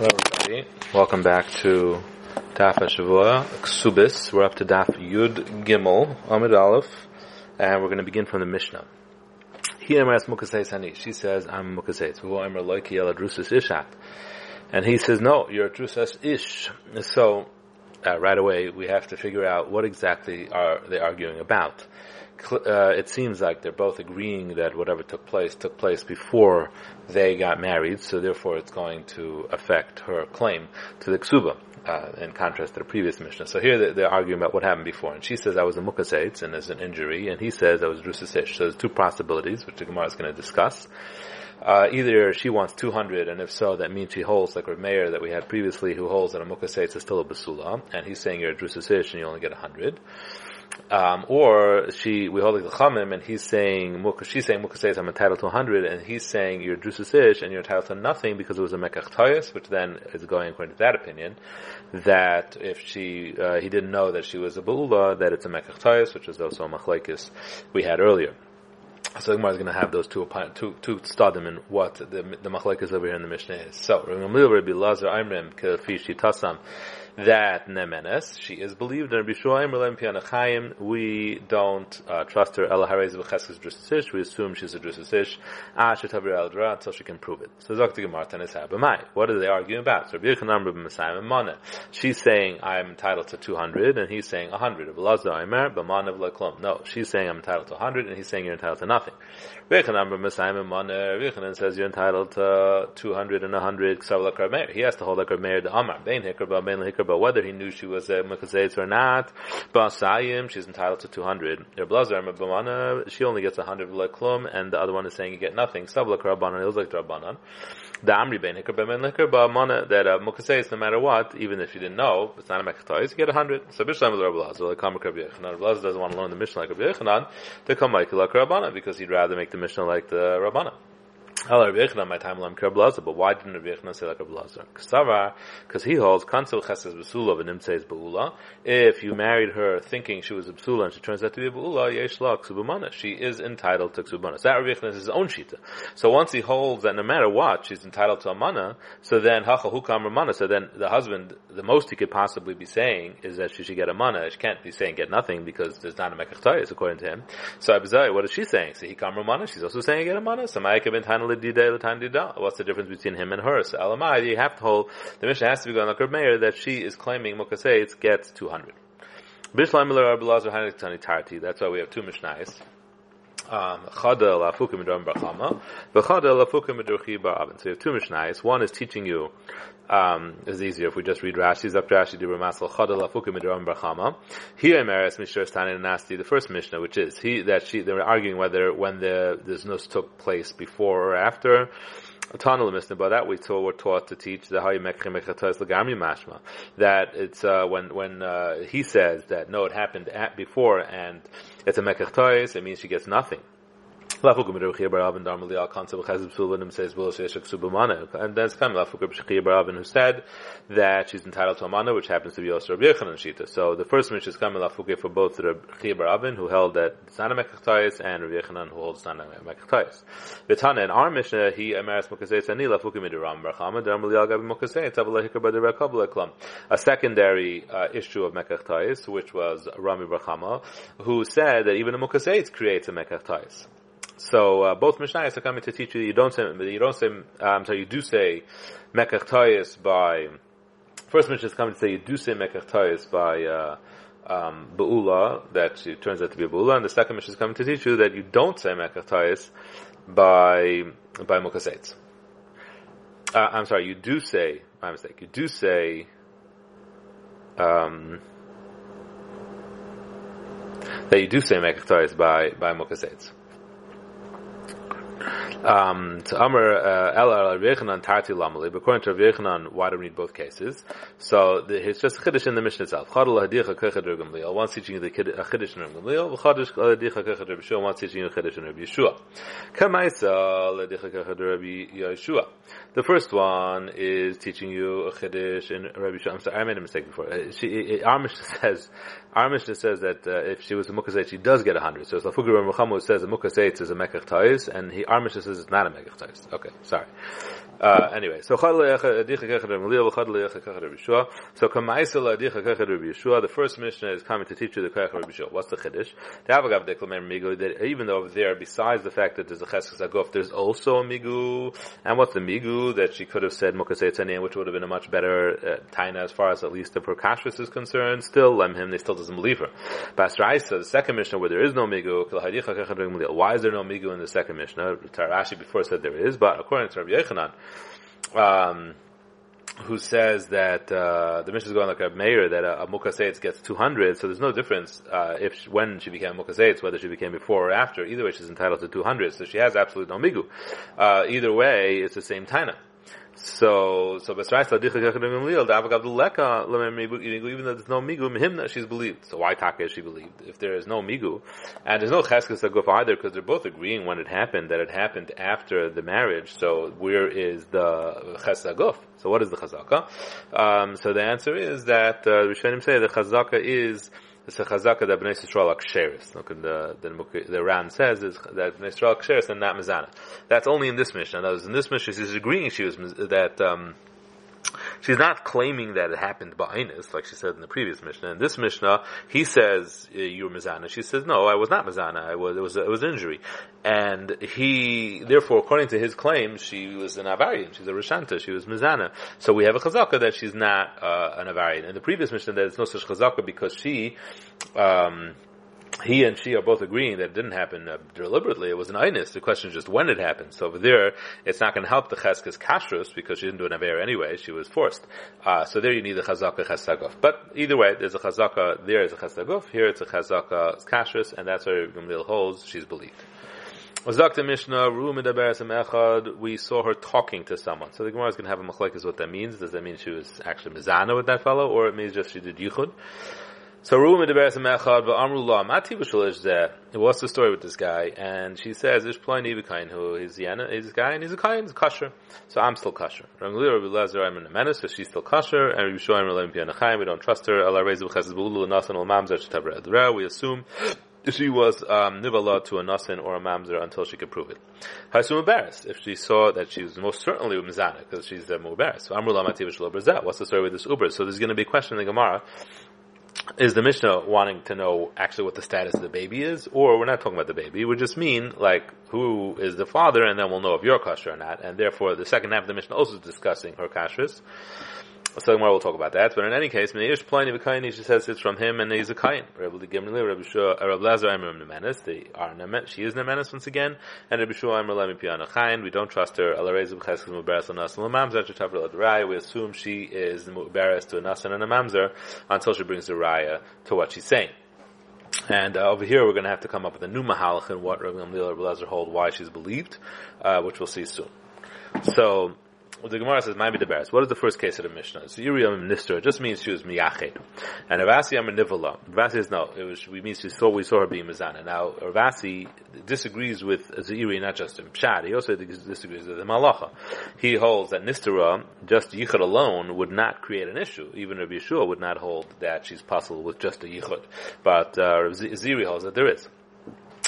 Hello, everybody. Welcome back to Daf Shavua Ksubis. We're up to Daf Yud Gimel Amid Aleph, and we're going to begin from the Mishnah. He Emras Mukaseis Hani. She says, "I'm Mukaseis." Loiki Ela Drusas Ishat, and he says, "No, you're a Drusas Ish." So, uh, right away, we have to figure out what exactly are they arguing about uh, it seems like they're both agreeing that whatever took place took place before they got married, so therefore it's going to affect her claim to the ksuba. Uh, in contrast to the previous Mishnah. So here they're, they're, arguing about what happened before. And she says I was a mukasates and there's an injury, and he says I was drusasish. So there's two possibilities, which the Gemara is going to discuss. Uh, either she wants 200, and if so, that means she holds like a Meir that we had previously, who holds that a mukasates is still a basula, and he's saying you're a drusasish and you only get 100. Um, or she, we hold the Chamim, and he's saying, she's saying, says I'm entitled to 100, and he's saying you're Drususish, and you're entitled to nothing because it was a Mekach which then is going according to that opinion, that if she, uh, he didn't know that she was a Ba'ula, that it's a Mekach which is also a Machlaikis we had earlier. So Gemara is going to have those two two two stadim in what the the machlekes over here in the Mishnah is. So Rabbi Lazar Imrim Kefishi Tasam that Nemenes, she is believed in Rabbi Shuaim Relem Pianachayim. We don't uh, trust her. Ela Harez V'Cheskes Drusish. We assume she's a Drusish. Asher Tavir El Dra until she can prove it. So Dr. Gemara Tanis Habamai. What are they arguing about? So Rabbi Yechanam Rabbi Messiah Mana. She's saying I'm entitled to 200 and he's saying 100. Rabbi Lazar Aimer B'Manav Leklom. No, she's saying I'm entitled to 100 and he's saying you're entitled to nothing. Rabbi Yechanam äh, Rabbi Messiah Mana. Says you're entitled to äh, 200 and 100 Ksav Lekar He has to hold Lekar Meir the Amar. Bein Hikr Bein Hikr but whether he knew she was uh, a Mekazetz or not, Basayim, she's entitled to 200. Blazer, she only gets 100 Leklum, and the other one is saying you get nothing. Rabbanan, it was like Rabbanan. The Amri Ben Hikr Ben Hikr, but Mana, that uh, a Mukasais, no matter what, even if you didn't know, it's not a Mekatois, you get 100. So Bishlam is Rabbi Lazar, like Rabbi Yechanan. Rabbi doesn't want to learn the Mishnah like Rabbi to come like Rabbanan, because he'd rather make the Mishnah like the Rabbanan. But why didn't Rabbi Yechna say like Rabbi Lazar? Because he holds kansil chesed besula v'nimtzeis beula. If you married her thinking she was a besula and she turns out to be a beula, yesh la ksubumana. She is entitled to ksubumana. So that Rabbi Yechna is his own shita. So once he holds that no matter what, she's entitled to a mana, so then hacha hukam ramana. So then the husband, the most he could possibly be saying is that she should get a mana. She can't be saying get nothing because there's not a mekach according to him. So Abizai, what is she saying? So he kam ramana. She's also saying get a mana. So Ma'ikah ben What's the difference between him and her? So Alamai, you have to hold, the mission has to be going like Meir that she is claiming Mukasei gets 200. That's why we have two Mishnahs. Um, Chada lafukim midram brachama, v'chada lafukim midurchi ba'avin. So you have two Mishnahs. One is teaching you, um, is easier if we just read Rashi's up Rashi Dibra Masal Chada lafukim midram brachama. Here Emeres Mishra Stani and Nasti, the first Mishnah, which is he that she they were arguing whether when the this nus took place before or after but that we were taught to teach the how you mashma that it's uh, when when uh, he says that no it happened at before and it's a mekach it means she gets nothing Lafuk Rabbi Chia Darmali Al Concept Chazib Sulvanim. And Rabbi Chia Baravin who said that she's entitled to a mana, which happens to be also Rabbi Yechanan Shita. So the first Mishnah is coming Lafuk for both Rabbi Chia Baravin who held that it's not a Mekachtais and Rabbi Yechanan who holds it's not a Mekachtais. Vitana in our Mishnah he Amaris Mukasei Sani Lafuk Midiram Barchama Darmali Al Gabi Mukasei Tavala Hikar Badar Kabbalah Klam. A secondary uh, issue of Mekachtais which was Rami Barchama who said that even a Mukasei creates a Mekachtais. So uh, both Mishnayos are coming to teach you. That you don't say you don't say. Um, so you do say mekach by. First Mishnah is coming to say you do say mekach by. Uh, um, Ba'ula, that it turns out to be a Ba'ula, and the second Mishnah is coming to teach you that you don't say Mekach by, by Mukasetz. Uh, I'm sorry, you do say, my mistake, you do say, um, that you do say Mekach by, by Mukasetz. Um, to Amr uh, El Rechanan Tarti Lamali, according to Rechanan, why do we need both cases? So the, it's just a chiddush in the Mishnah itself. Gamliel. One teaching you the chiddush in Gamliel. Rabbi Yeshua. One teaching you a chiddush in Rabbi Yeshua. The first one is teaching you a chiddush in Rabbi Yeshua. I'm sorry, I made a mistake before. Uh, she, our Mishnah says, our Mishnah says that uh, if she was a mukaseit, she does get a hundred. So it's Lafugur Muhammad says a mukaseit is a mekach and he, our Mishnah says is not a megach Okay, sorry. Uh, anyway, so so. The first Mishnah is coming to teach you the kach Rabbi Yeshua. What's the chiddush? The Avagav declared migu that even though there, besides the fact that there's a cheskes aguf, there's also a migu. And what's the migu that she could have said mukasei tzanim, which would have been a much better uh, taina as far as at least the perkashvis is concerned. Still, lem him, they still doesn't believe her. Basraisa, the second Mishnah where there is no migu, why is there no migu in the second Mishnah? Tarashi before said there is, but according to Rabbi Yechanan, um, who says that uh, the Mishnah is going like a Meir that a, a Mukaseitz gets 200, so there's no difference uh, if she, when she became Mukaseitz, whether she became before or after. Either way, she's entitled to 200, so she has absolutely no migu. Uh, either way, it's the same taina. So, so Besrais Ladicha Kechadim Lil, Davagav Leka, even though there's no Migu, him that she's believed. So why Taka is she believed? If there is no Migu, and there's no Cheskes Aguf either, because they're both agreeing when it happened, that it happened after the marriage, so where is the Cheskes Aguf? So what is the Chazaka? Um, so the answer is that, uh, Rishonim say the Chazaka is, it's a chazaka that Bnei Yisrael ksheris. Look, the, the, the Ran says is that Bnei Yisrael ksheris and not mizana. That's only in this mission. That was in this mission, she's agreeing she was, that, um, She's not claiming that it happened ba'inus, like she said in the previous Mishnah. In this Mishnah, he says, uh, you're Mizana. She says, no, I was not Mizana. I was, it was, it was injury. And he, therefore, according to his claim, she was an Avarian. She's a Rishanta. She was Mizana. So we have a Chazaka that she's not, uh, an Avarian. In the previous Mishnah, there's no such Chazaka because she, um, he and she are both agreeing that it didn't happen uh, deliberately. It was an inus. The question is just when it happened. So over there, it's not going to help the cheskes kashrus because she didn't do an aver anyway. She was forced. Uh, so there you need the chazaka chesaguf. But either way, there's a chazaka. There is a chesaguf. Here it's a chazaka kashrus, and that's where Gamliel holds. She's believed. We saw her talking to someone. So the Gemara is going to have a machlek is what that means. Does that mean she was actually mizana with that fellow, or it means just she did yichud? So Ruah medaberes mechad va'amru la mati b'shalish zeh. What's the story with this guy? And she says, "Ish ploini b'kain who is yana is guy and he's a kain, he's kosher. So I'm still kosher. Rangli Rabbi Lezer I'm in a menace, so she's still kosher. And Rabbi Shoim Relim Pianachayim, we don't trust her. Allah Rezu b'chesed b'ulu l'nasan l'mamzer shetav We assume she was um, nivala to a nasan or a mamzer until she could prove it. Ha'asum embarrassed if she saw that she was most certainly mizana because she's the mubaris. So amru la mati What's the story with this uber? So there's going to be a question in the Gemara is the Mishnah wanting to know actually what the status of the baby is, or we're not talking about the baby. We just mean like who is the father, and then we'll know if you're kosher or not. And therefore, the second half of the Mishnah also is discussing her kashrus. So tomorrow we'll talk about that. But in any case, Meish Pliny V'Kayin, she says it's from him and he's a Kayin. Rabbi Gimli, Rabbi Shua, uh, Rabbi Lazar, Amram Nemenis, they are Nemenis, she is Nemenis once again, and Rabbi Shua, Amram Lemi Piana Chayin, we don't trust her, Alarez B'Cheskes Muberes Anas Lamam, Zach Tavar Ladrai, we assume she is Muberes to Anas and a Mamzer until she brings the Raya to what she's saying. And uh, over here, we're going to have to come up with a new mahalach and what Rabbi Gamliel Rabbi Lazar hold why she's believed, uh, which we'll see soon. So, the Gemara says, "Ma'ami deberes." What is the first case of the Mishnah? So Yiriyam Nisra just means she was miyached, and Ravasi Amar Nivala. Ravasi says no. It was we mean she saw we saw her being mizana. Now Ravasi disagrees with Zairi not just in Pshat. He also disagrees with the Malacha. He holds that Nistara just yichud alone would not create an issue. Even Rabbi Yeshua would not hold that she's possible with just a yichud, but uh, Ziri holds that there is.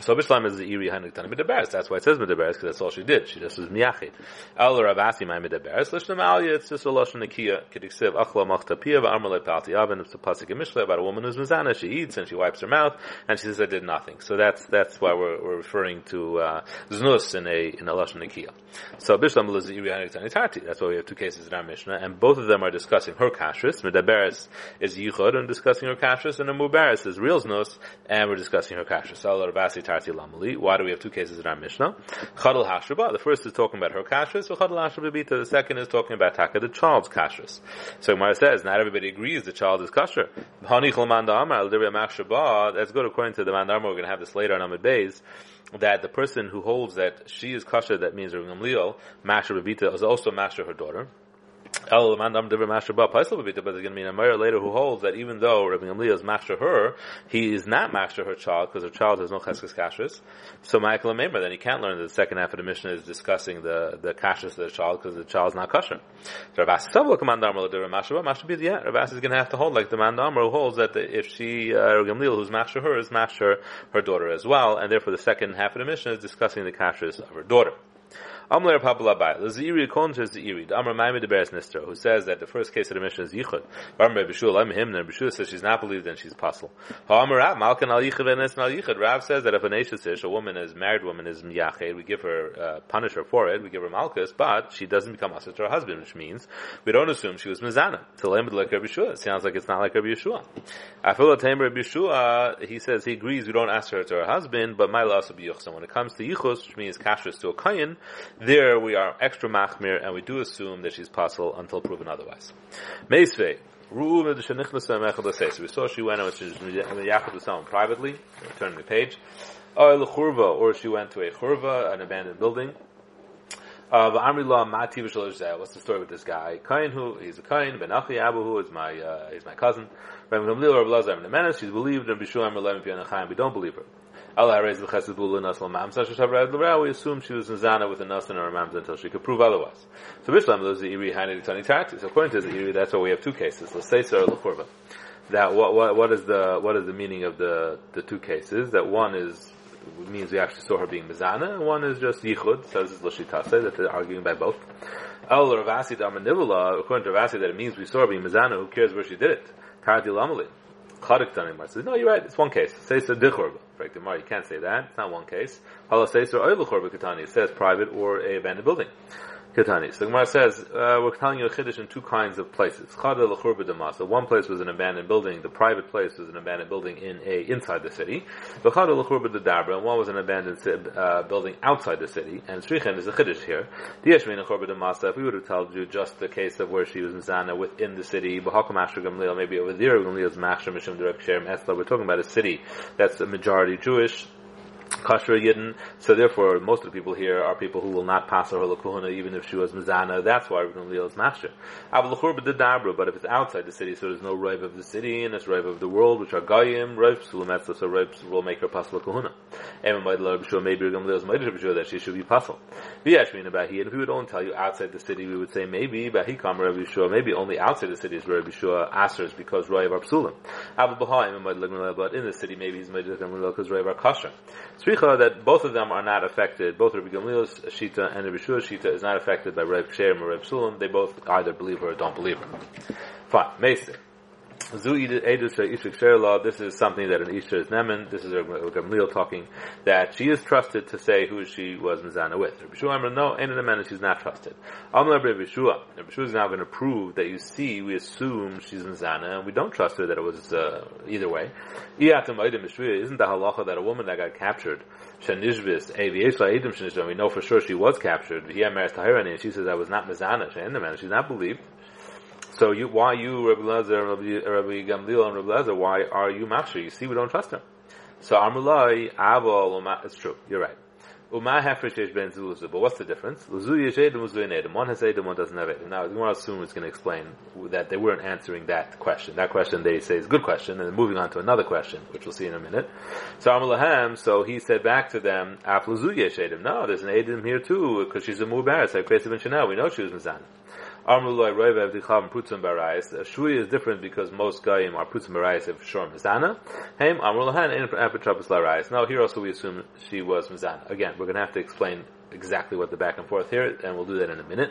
So Bishlam is the Iri Hanik Tana Midaberes. That's why it says Midaberes, because that's all she did. She just was Miyachid. El Ravasi my Midaberes. Lishna Malia, it's just a Lashon Nakia. Kediksiv Achla Machta Pia, V'amrle Palti Avin. It's a Pasik in Mishle about a woman who's Mizana. She eats and she wipes her mouth, and she says, I did nothing. So that's, that's why we're, we're referring to, uh, Znus in a, in a Lashon Nakia. So Bishlam is the Iri Hanik Tana Tati. That's why we have two cases in our Mishnah, and both of them are discussing her kashrus. Midaberes is Yichud and discussing her kashrus, and the Mubaris is real Znus, and we're discussing her kashrus. El Ravasi Tarti Lamali. Why do we have two cases in our Mishnah? Chadal Hashraba. The first is talking about her kashrus, Chadal The second is talking about Taka, the child's kashrus. So Gemara says, not everybody agrees the child is kasher. That's good according to the Mandama. We're going to have this later on Amid Bays that the person who holds that she is kasher, that means Rabbi Gamliel, Masha Babita, is also Masha her daughter. El Mandam Dever Master Ba Paisel but there's going to be an Amir later who holds that even though Rabbi Gamliel is master her, he is not master her child because her child has no cheskes kashrus. So Michael Maimer, then he can't learn that the second half of the mission is discussing the the kashrus of the child because the child's not kosher. So Rav Asavla Mandam Dever Master Ba Master Bebita, yeah, Rav is going to have to hold like the Mandam who holds that the, if she uh, Rabbi Gamliel who's master her is master her daughter as well, and therefore the second half of the mission is discussing the kashrus of her daughter. Amler Papala Bai. Laziri Konter Ziri. Amr Maimid de Beres Nister, who says that the first case of the mission is Yichud. Amr Bishul, I'm him, and Bishul says she's not believed, then she's puzzle. Amr Rav, Malkan al Yichud and al Yichud. Rav says that if an Ish, a woman is married woman is Miyached, we give her, uh, punish her for it, we give her Malkus, but she doesn't become Asr to her husband, which means we don't assume she was Mizana. To Lamad like Rabbi Yeshua. It sounds like it's not like Rabbi Yeshua. Afil Tamer Rabbi Yeshua, he says he agrees we don't ask her to her husband, but my loss will Yuchsan. When it comes to Yichus, which means kashrus to a Kayin, there we are extra machmir, and we do assume that she's possible until proven otherwise. Meisvei. So we saw she went and she was Yachid with someone privately, turning the page. Or she went to a churva, an abandoned building. Uh, What's the story with this guy? Kain who he's a Kain. Ben Achi Abu is my uh, he's my cousin. She's believed in Bishulam We don't believe her. We assume she was nizana with a nasan or a mamsa until she could prove otherwise. So Bishlam those the iri hanid tani taxis. According to the iri, that's why we have two cases. Let's say lechurva. That what what what is the what is the meaning of the the two cases? That one is means we actually saw her being mizana, and one is just yichud. So this is lashitase that they're arguing by both. El Ravasi Damanivula, according to Ravasi, that it means we saw her being mizana. Who cares where she did it? Kardi Lamali. Chadik Tanimar says, no, you're right, it's one case. Says a Right, you can't say that. It's not one case. Or. It says private or a abandoned building. Ketani. So Gemara says, uh, we're telling you a chiddush in two kinds of places. One place was an abandoned building. The private place was an abandoned building in a inside the city. And one was an abandoned uh, building outside the city. And shrichen is a chiddush here. If we would have told you just the case of where she was mizana within the city, maybe over there. We're talking about a city that's a majority Jewish kosher yidden. So therefore, most of the people here are people who will not pass her lahuna even if she was mizana. That's why Rabbi Gamliel is master. But if it's outside the city, so there's no rive of the city and it's rive of the world, which are gayim, rive sulumetzah, so rive will make her pass lahuna. And maybe Gamliel is might sure that she should be pasul. V'yashmin he, and if we would only tell you outside the city, we would say maybe bahikam Rabbi Yeshua, maybe only outside the city is Rabbi Yeshua asers because rive are psulim. But in the city, maybe he's made because rive are kosher. Sricha that both of them are not affected, both Rabbi Gamliel's Shita and Rabbi Shua's Shita is not affected by Reb Shem or Reb Sulam. They both either believe her or don't believe her. Fine. Meser. This is something that an Isha is Nemen. This is Gamliel talking that she is trusted to say who she was Mizana with. Rabbi Shua no, ain't in the she's not trusted. Amr Rabbi Shua. Is now going to prove that you see, we assume she's Mizana, and we don't trust her that it was uh, either way. Isn't the halacha that a woman that got captured, we know for sure she was captured, and she says I was not Mizana, she's not believed. So you, why you, Rabbi Lezer, Rabbi, Rabbi Gamliel, and Rabbi Lezer, why are you machshir? You see, we don't trust him. So Amrulai, Aval, it's true, you're right. Uma hafresh ben zuluzu. But what's the difference? Yeshedim. One has edim, one doesn't have edim. Now, the Gemara soon is going to explain that they weren't answering that question. That question they say is a good question, and moving on to another question, which we'll see in a minute. So Amalahem, so he said back to them, Af yeshedim. No, there's an edim here too, because she's a mubaris, like Kresa ben Chanel. We know she was mizan. Amrulai Roiv Evdichav Putzim Barayis. Shui is different because most Gayim are Putzim Barayis of Shor Mizana. Haim Amrulahan in Epitrapis Larayis. Now here also we assume she was Mizana. Again, we're going to have to explain exactly what the back and forth here, and we'll do that in a minute.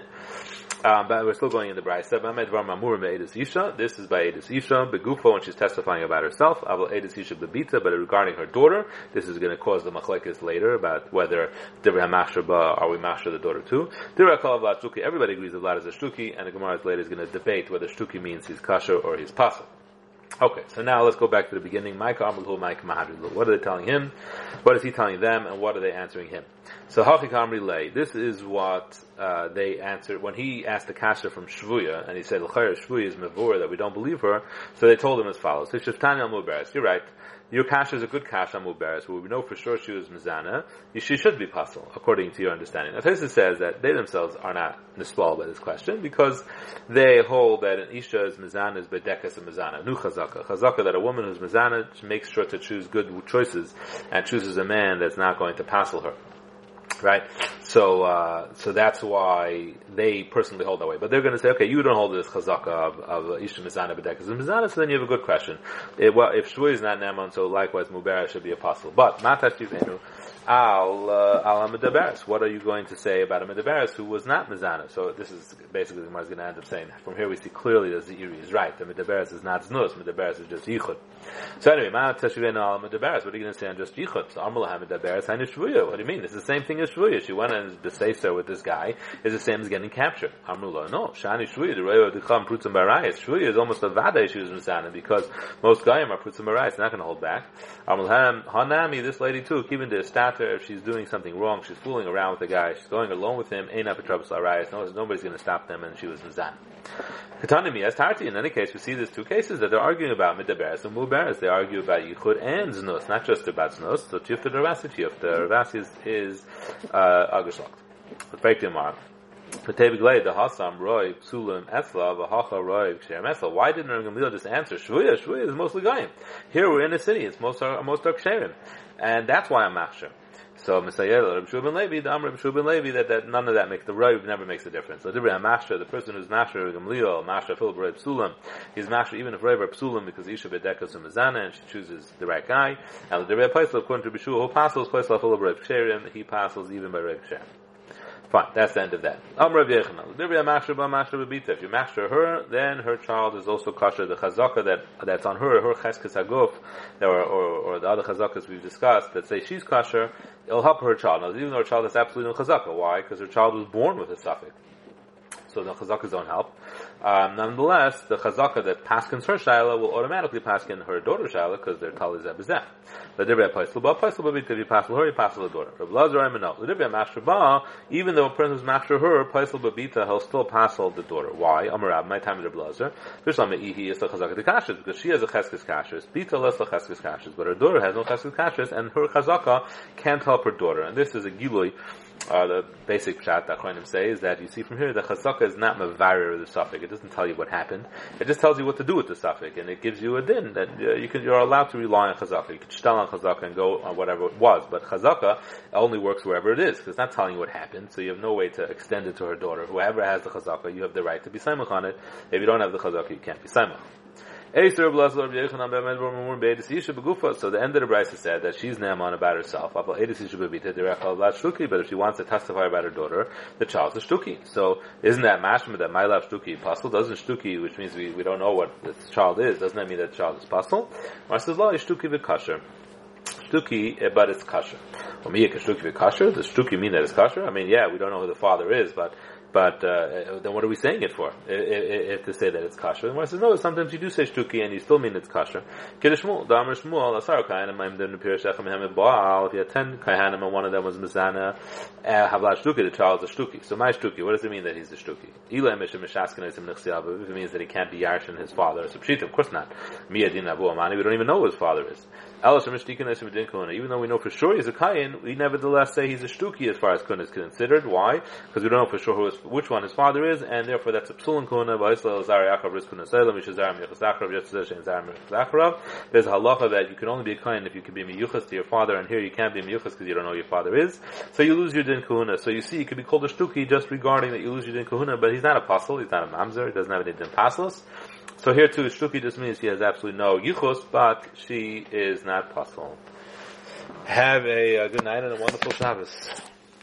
Um, but we're still going in the Brisa. This is by Edis Isha, Begufo, when she's testifying about herself. Aval Edis Isha Bebita, but regarding her daughter, this is going to cause the machlekes later about whether Dibra Mashra are we Mashra the daughter too. Dibra Kalav Shtuki, everybody agrees that Lad is a Shtuki, and the Gemara later is going to debate whether Shtuki means he's kasher or he's pasel. Okay, so now let's go back to the beginning. What are they telling him? What is he telling them? And what are they answering him? So Hachik Amri Lay, This is what uh, they answered when he asked the kasha from Shvuya, and he said, "L'chayr Shvuya is mevor that we don't believe her." So they told him as follows: "Shiftani al You're right. Your kasha is a good kasha muberes, but we know for sure she was mizana. She should be puzzle, according to your understanding. Now, Tosis says that they themselves are not nispal by this question because they hold that an isha is mizana is bedekas and mizana, nu chazaka. Chazaka that a woman who's mizana makes sure to choose good choices and chooses a man that's not going to passel her right? So, uh, so that's why they personally hold that way. But they're going to say, okay, you don't hold this chazaka of, of Isha Mizana Bedekas and Mizana, so then you have a good question. It, well, if Shvui is not Naman, so likewise Mubera should be apostle. But, Matash Tivenu, al uh, al Amidaberes. What are you going to say about a Amidaberes who was not Mizana? So this is basically the Gemara is going to end up saying. From here we see clearly that Ziri is right. The Amidaberes is not Znus. Amidaberes is just Yichud. So anyway, Ma Teshuvin al Amidaberes. What are you going to say on just Yichud? So Amidaberes Hainu Shvuya. What do you mean? It's the same thing as Shvuya. She went and the say so with this guy is the same as getting captured. Amrul no. Shani Shvuya. The Reo Decham Prutzim Barayis. Shvuya is almost a Vada she was Mizana because most Gayim are Prutzim Barayis. Not going to hold back. Amrul Hanami. This lady too. Keeping the stature if she's doing something wrong, she's fooling around with the guy, she's going alone with him, ain't up a trouble no, nobody's going to stop them, and she was Mizan. Katanimi as Tarti, in any case, we see these two cases that they're arguing about Midaberes and Muberes. They argue about Yichud and Znus, not just about Znus. So Tifta Ravasi, Tifta Ravasi is, is uh, Agushlokt. Freitim are. the Esla. Why didn't Gamliel just answer Shvuya? Shvuya is mostly Goyim. Here we're in a city. It's most are most are and that's why I'm machshir. So Misayel, Reb Shubin Levi, the Amr Reb Shubin Levi, that, that none of that makes the Rav never makes a difference. So the person who's Master Gamliel, Master Philip Reb Psulam, he's Master even if Reb Psulam because Isha Bedekas Mazana and she chooses the right guy. And the Dibri Paisel, according to Bishua, who passes Paisel Philip Reb Sherim, he passes even by Reb Sherim. Fine, that's the end of that. If you master her, then her child is also kosher. The chazaka that that's on her, her cheskes haguf, or, or, or the other chazakas we've discussed that say she's kosher, it'll help her child. Now, even though her child has absolutely no chazaka, why? Because her child was born with a suffix. So the chazakas don't help. Um, nonetheless, the chazaka that paskins her shaila will automatically paskin her daughter shaila because they're tali zebizeh. The divrei paisel ba paisel ba pasel her, you pasel the daughter. Rav Lazar Eminot. The divrei mashra even though a person who's mashra her, paisel babita, he'll still pasel the daughter. Why? Amarab, my time of Rav Lazar. There's ihi is the chazaka de kashrus because she has a cheskes kashrus. Bita less the cheskes kashrus, but her daughter has no cheskes kashrus, and her chazaka can't help her daughter. And this is a gilui uh, the basic shot that Chronim say is that you see from here the chazaka is not mavarir the suffix. It doesn't tell you what happened. It just tells you what to do with the suffix, and it gives you a din that uh, you can. You're allowed to rely on chazaka. You can shtel on chazaka and go on whatever it was, but chazaka only works wherever it is because it's not telling you what happened. So you have no way to extend it to her daughter. Whoever has the chazaka, you have the right to be simach on it. If you don't have the chazaka, you can't be simach. So the end of the Brisa said that she's Naaman about herself. But if she wants to testify about her daughter, the child's a shtuki. So isn't that mashma that my love shtuki puzzle? Doesn't shtuki, which means we, we don't know what this child is, doesn't that mean that the child is puzzle? Or says is shtuki v'kasher. Shtuki, eh, but it's kasher. Me shtuki v'kasher. Does shtuki mean that it's kasher? I mean, yeah, we don't know who the father is, but but uh, then what are we saying it for? If, to say that it's kasher, then one says no. Sometimes you do say shtuki and you still mean it's kasher. Kiddushmul, damer shmuel, asar kahanim ma'im den nepir shechem hemet baal. If you had ten kahanim and one of them was mizana, eh, havla shtuki, the child is a shtuki. So my shtuki, what does it mean that he's a shtuki? Ilay mishim mishaskenesim nechsiyav. If it means that he can't be yarshin his father, so pshita, of course not. Miyadin abu amani, we don't even know who his father is. Even though we know for sure he's a kain, we nevertheless say he's a shtuki as far as kun is considered. Why? Because we don't know for sure is, which one his father is, and therefore that's a psulin kuna. There's a halacha that you can only be a kain if you can be miyuchas to your father, and here you can't be miyuchas because you don't know who your father is. So you lose your din kahuna. So you see, you could be called a shtuki just regarding that you lose your din kahuna, but he's not a apostle, he's not a mamzer, he doesn't have any din pasos. So here too, Shtuki just means she has absolutely no yichus, but she is not possible. Have a, a good night and a wonderful Shabbos.